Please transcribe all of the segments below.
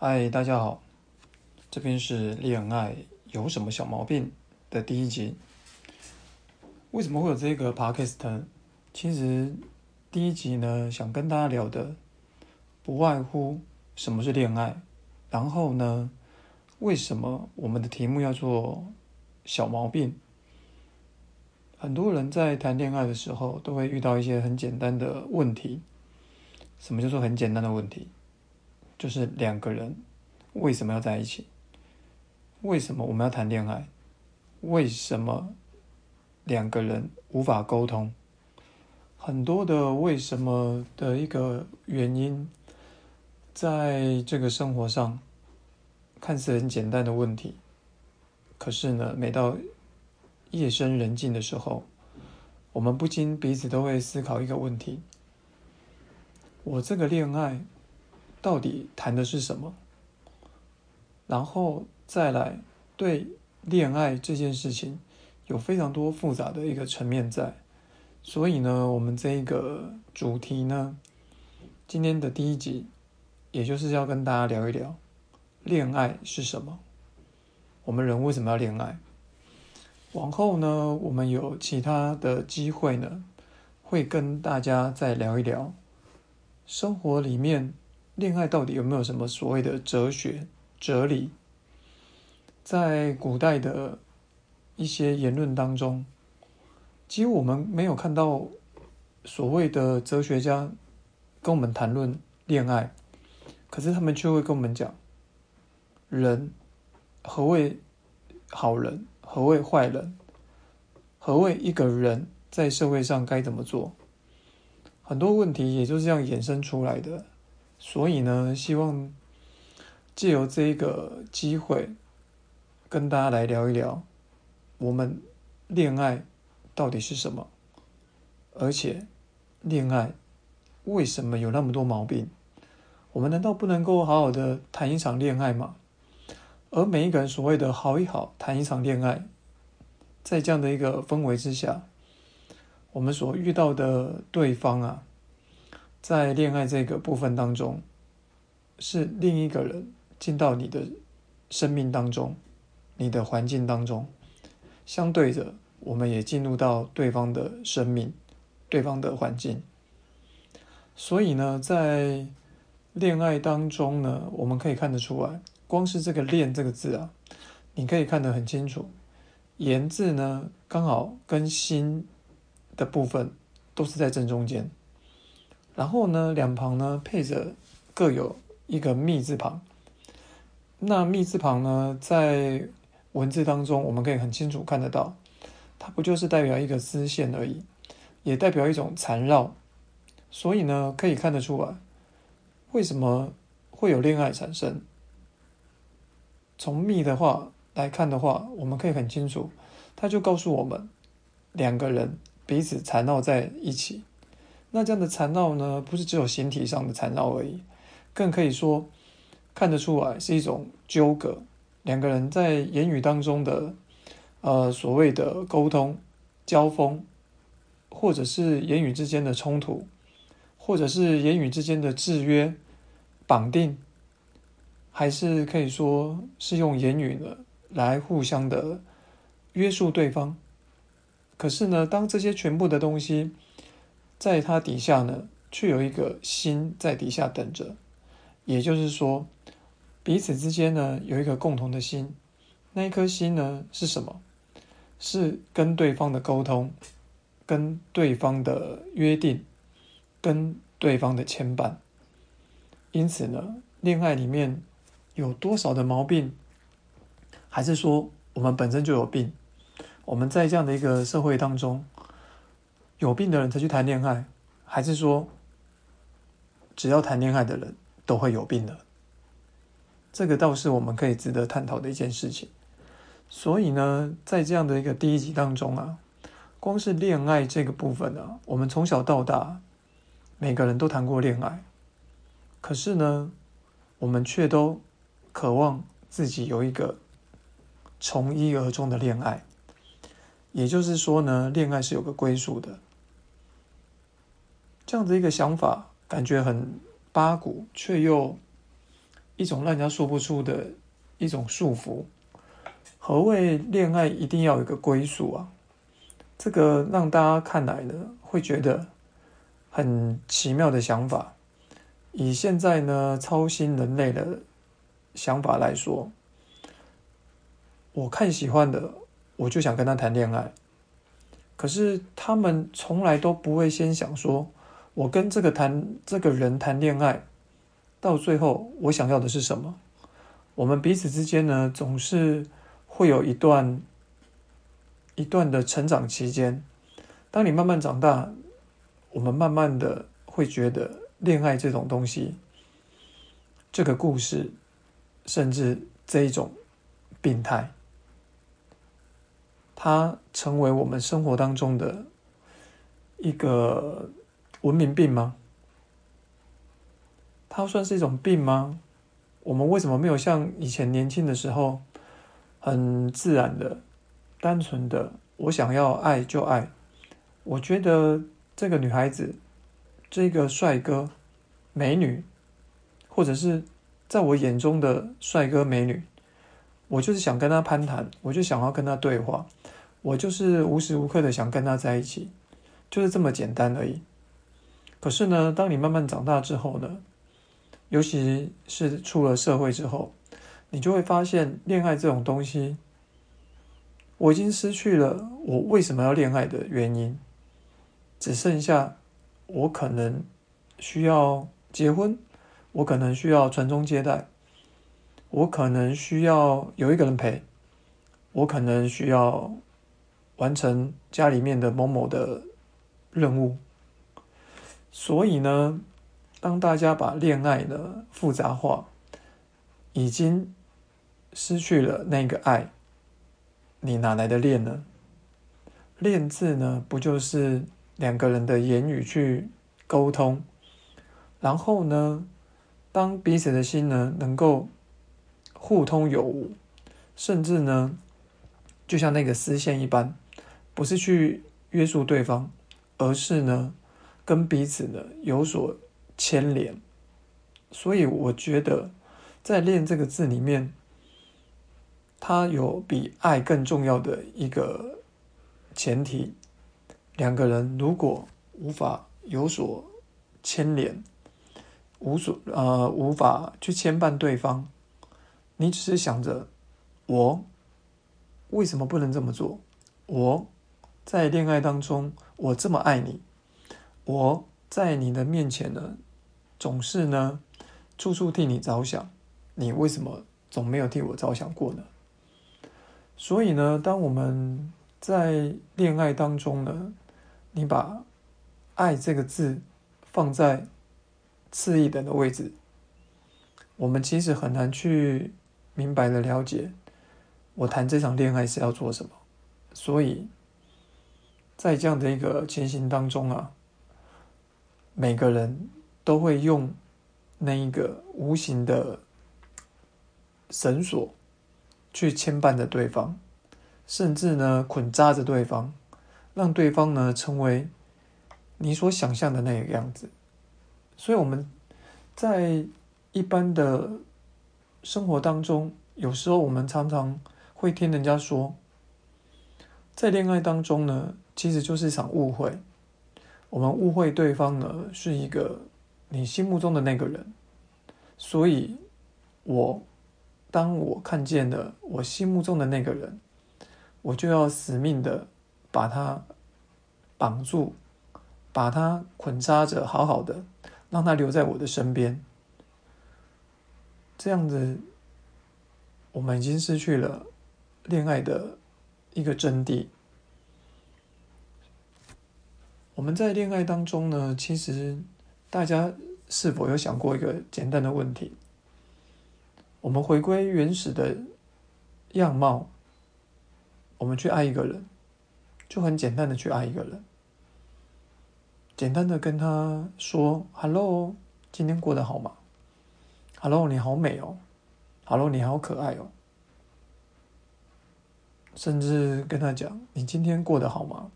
嗨，大家好，这边是恋爱有什么小毛病的第一集。为什么会有这个 podcast？其实第一集呢，想跟大家聊的不外乎什么是恋爱，然后呢，为什么我们的题目要做小毛病？很多人在谈恋爱的时候，都会遇到一些很简单的问题。什么叫做很简单的问题？就是两个人为什么要在一起？为什么我们要谈恋爱？为什么两个人无法沟通？很多的为什么的一个原因，在这个生活上看似很简单的问题，可是呢，每到夜深人静的时候，我们不禁彼此都会思考一个问题：我这个恋爱。到底谈的是什么？然后再来对恋爱这件事情有非常多复杂的一个层面在，所以呢，我们这一个主题呢，今天的第一集，也就是要跟大家聊一聊恋爱是什么，我们人为什么要恋爱？往后呢，我们有其他的机会呢，会跟大家再聊一聊生活里面。恋爱到底有没有什么所谓的哲学、哲理？在古代的一些言论当中，几乎我们没有看到所谓的哲学家跟我们谈论恋爱，可是他们却会跟我们讲：人何谓好人？何谓坏人？何谓一个人在社会上该怎么做？很多问题也就是这样衍生出来的。所以呢，希望借由这个机会，跟大家来聊一聊，我们恋爱到底是什么，而且恋爱为什么有那么多毛病？我们难道不能够好好的谈一场恋爱吗？而每一个人所谓的好一好，谈一场恋爱，在这样的一个氛围之下，我们所遇到的对方啊。在恋爱这个部分当中，是另一个人进到你的生命当中，你的环境当中，相对着，我们也进入到对方的生命、对方的环境。所以呢，在恋爱当中呢，我们可以看得出来，光是这个“恋”这个字啊，你可以看得很清楚，“言”字呢，刚好跟“心”的部分都是在正中间。然后呢，两旁呢配着各有一个“密”字旁。那“密”字旁呢，在文字当中，我们可以很清楚看得到，它不就是代表一个丝线而已，也代表一种缠绕。所以呢，可以看得出来，为什么会有恋爱产生？从“密”的话来看的话，我们可以很清楚，它就告诉我们，两个人彼此缠绕在一起。那这样的缠绕呢，不是只有形体上的缠绕而已，更可以说看得出来是一种纠葛。两个人在言语当中的，呃，所谓的沟通、交锋，或者是言语之间的冲突，或者是言语之间的制约、绑定，还是可以说是用言语呢来互相的约束对方。可是呢，当这些全部的东西，在它底下呢，却有一个心在底下等着，也就是说，彼此之间呢有一个共同的心，那一颗心呢是什么？是跟对方的沟通，跟对方的约定，跟对方的牵绊。因此呢，恋爱里面有多少的毛病，还是说我们本身就有病？我们在这样的一个社会当中。有病的人才去谈恋爱，还是说，只要谈恋爱的人都会有病的？这个倒是我们可以值得探讨的一件事情。所以呢，在这样的一个第一集当中啊，光是恋爱这个部分啊，我们从小到大每个人都谈过恋爱，可是呢，我们却都渴望自己有一个从一而终的恋爱。也就是说呢，恋爱是有个归宿的。这样子一个想法，感觉很八股，却又一种让人家说不出的一种束缚。何谓恋爱一定要有一个归宿啊？这个让大家看来呢，会觉得很奇妙的想法。以现在呢操心人类的想法来说，我看喜欢的，我就想跟他谈恋爱。可是他们从来都不会先想说，我跟这个谈这个人谈恋爱，到最后我想要的是什么？我们彼此之间呢，总是。会有一段一段的成长期间，当你慢慢长大，我们慢慢的会觉得恋爱这种东西，这个故事，甚至这一种病态，它成为我们生活当中的一个文明病吗？它算是一种病吗？我们为什么没有像以前年轻的时候？很自然的、单纯的，我想要爱就爱。我觉得这个女孩子、这个帅哥、美女，或者是在我眼中的帅哥美女，我就是想跟他攀谈，我就想要跟他对话，我就是无时无刻的想跟他在一起，就是这么简单而已。可是呢，当你慢慢长大之后呢，尤其是出了社会之后，你就会发现，恋爱这种东西，我已经失去了我为什么要恋爱的原因，只剩下我可能需要结婚，我可能需要传宗接代，我可能需要有一个人陪，我可能需要完成家里面的某某的任务。所以呢，当大家把恋爱呢复杂化，已经。失去了那个爱，你哪来的恋呢？恋字呢，不就是两个人的言语去沟通，然后呢，当彼此的心呢能够互通有无，甚至呢，就像那个丝线一般，不是去约束对方，而是呢，跟彼此呢有所牵连。所以我觉得，在“恋”这个字里面。它有比爱更重要的一个前提：两个人如果无法有所牵连，无所呃无法去牵绊对方，你只是想着我为什么不能这么做？我在恋爱当中，我这么爱你，我在你的面前呢，总是呢处处替你着想，你为什么总没有替我着想过呢？所以呢，当我们在恋爱当中呢，你把“爱”这个字放在次一等的位置，我们其实很难去明白的了解，我谈这场恋爱是要做什么。所以，在这样的一个情形当中啊，每个人都会用那一个无形的绳索。去牵绊着对方，甚至呢捆扎着对方，让对方呢成为你所想象的那个样子。所以我们在一般的生活当中，有时候我们常常会听人家说，在恋爱当中呢，其实就是一场误会。我们误会对方呢是一个你心目中的那个人，所以我。当我看见了我心目中的那个人，我就要死命的把他绑住，把他捆扎着，好好的让他留在我的身边。这样子，我们已经失去了恋爱的一个真谛。我们在恋爱当中呢，其实大家是否有想过一个简单的问题？我们回归原始的样貌，我们去爱一个人，就很简单的去爱一个人，简单的跟他说 “hello”，今天过得好吗？“hello”，你好美哦，“hello”，你好可爱哦，甚至跟他讲你今天过得好吗？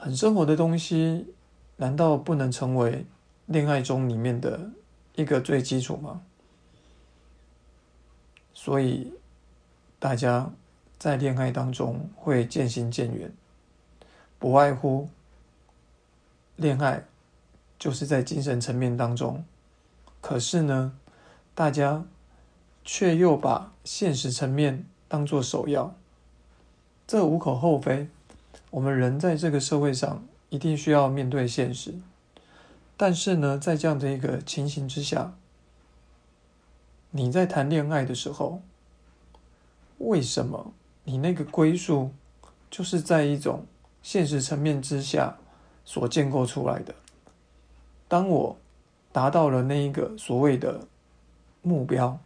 很生活的东西，难道不能成为恋爱中里面的一个最基础吗？所以大家在恋爱当中会渐行渐远，不外乎恋爱就是在精神层面当中，可是呢，大家却又把现实层面当做首要，这无可厚非。我们人在这个社会上一定需要面对现实，但是呢，在这样的一个情形之下。你在谈恋爱的时候，为什么你那个归宿就是在一种现实层面之下所建构出来的？当我达到了那一个所谓的目标，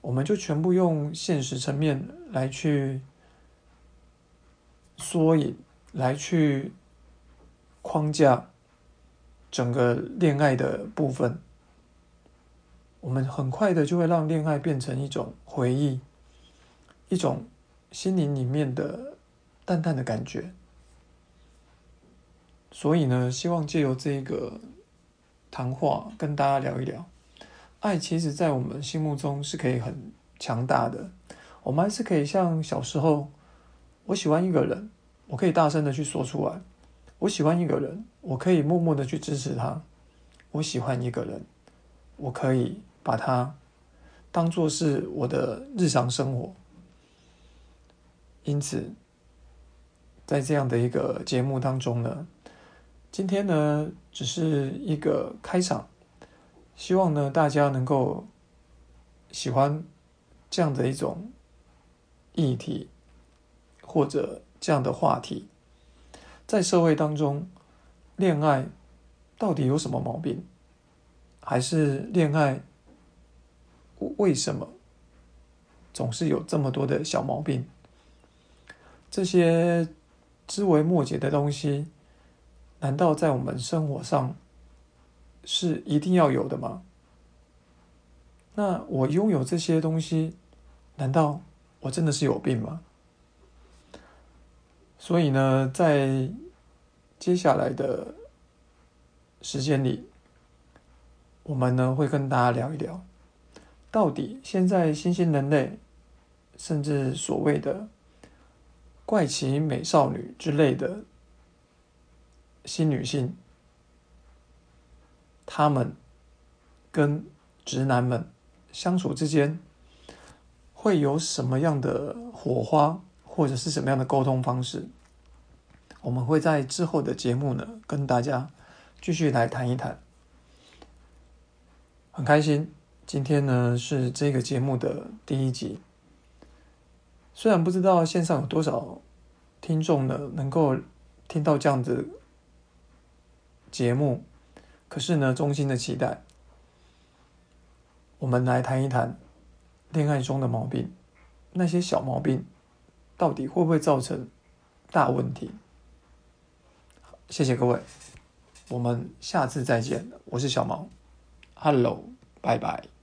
我们就全部用现实层面来去缩影，来去框架整个恋爱的部分。我们很快的就会让恋爱变成一种回忆，一种心灵里面的淡淡的感觉。所以呢，希望借由这个谈话跟大家聊一聊，爱其实，在我们心目中是可以很强大的。我们还是可以像小时候，我喜欢一个人，我可以大声的去说出来；我喜欢一个人，我可以默默的去支持他；我喜欢一个人，我可以。把他当做是我的日常生活，因此，在这样的一个节目当中呢，今天呢只是一个开场，希望呢大家能够喜欢这样的一种议题。或者这样的话题，在社会当中，恋爱到底有什么毛病？还是恋爱？为什么总是有这么多的小毛病？这些枝微末节的东西，难道在我们生活上是一定要有的吗？那我拥有这些东西，难道我真的是有病吗？所以呢，在接下来的时间里，我们呢会跟大家聊一聊。到底现在新兴人类，甚至所谓的怪奇美少女之类的新女性，她们跟直男们相处之间会有什么样的火花，或者是什么样的沟通方式？我们会在之后的节目呢，跟大家继续来谈一谈。很开心。今天呢是这个节目的第一集，虽然不知道线上有多少听众呢能够听到这样子节目，可是呢，衷心的期待，我们来谈一谈恋爱中的毛病，那些小毛病到底会不会造成大问题？谢谢各位，我们下次再见，我是小毛，Hello，拜拜。